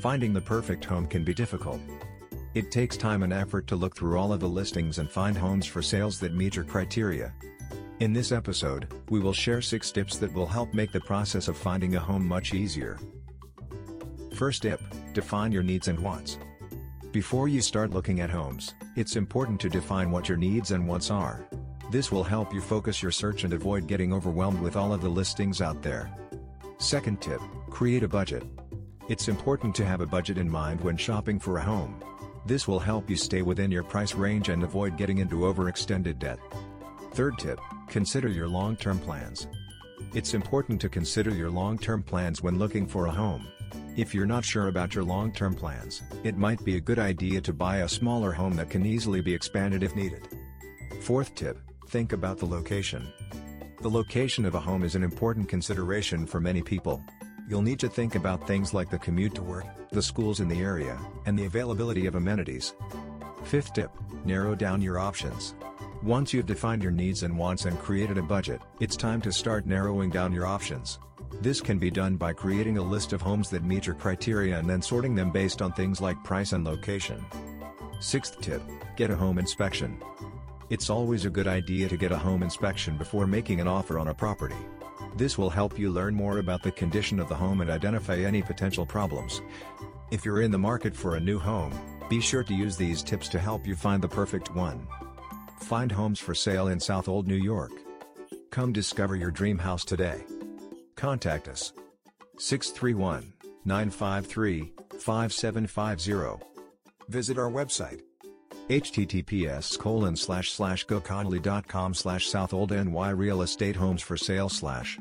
Finding the perfect home can be difficult. It takes time and effort to look through all of the listings and find homes for sales that meet your criteria. In this episode, we will share 6 tips that will help make the process of finding a home much easier. First tip, define your needs and wants. Before you start looking at homes, it's important to define what your needs and wants are. This will help you focus your search and avoid getting overwhelmed with all of the listings out there. Second tip, create a budget. It's important to have a budget in mind when shopping for a home. This will help you stay within your price range and avoid getting into overextended debt. Third tip, consider your long-term plans. It's important to consider your long-term plans when looking for a home. If you're not sure about your long-term plans, it might be a good idea to buy a smaller home that can easily be expanded if needed. Fourth tip, think about the location. The location of a home is an important consideration for many people. You'll need to think about things like the commute to work, the schools in the area, and the availability of amenities. Fifth tip, narrow down your options. Once you've defined your needs and wants and created a budget, it's time to start narrowing down your options. This can be done by creating a list of homes that meet your criteria and then sorting them based on things like price and location. Sixth tip, get a home inspection. It's always a good idea to get a home inspection before making an offer on a property. This will help you learn more about the condition of the home and identify any potential problems. If you're in the market for a new home, be sure to use these tips to help you find the perfect one. Find homes for sale in Southold New York. Come discover your dream house today. Contact us. 631 953 5750. Visit our website https colon slash slash goconnelly.com slash ny real estate homes for sale slash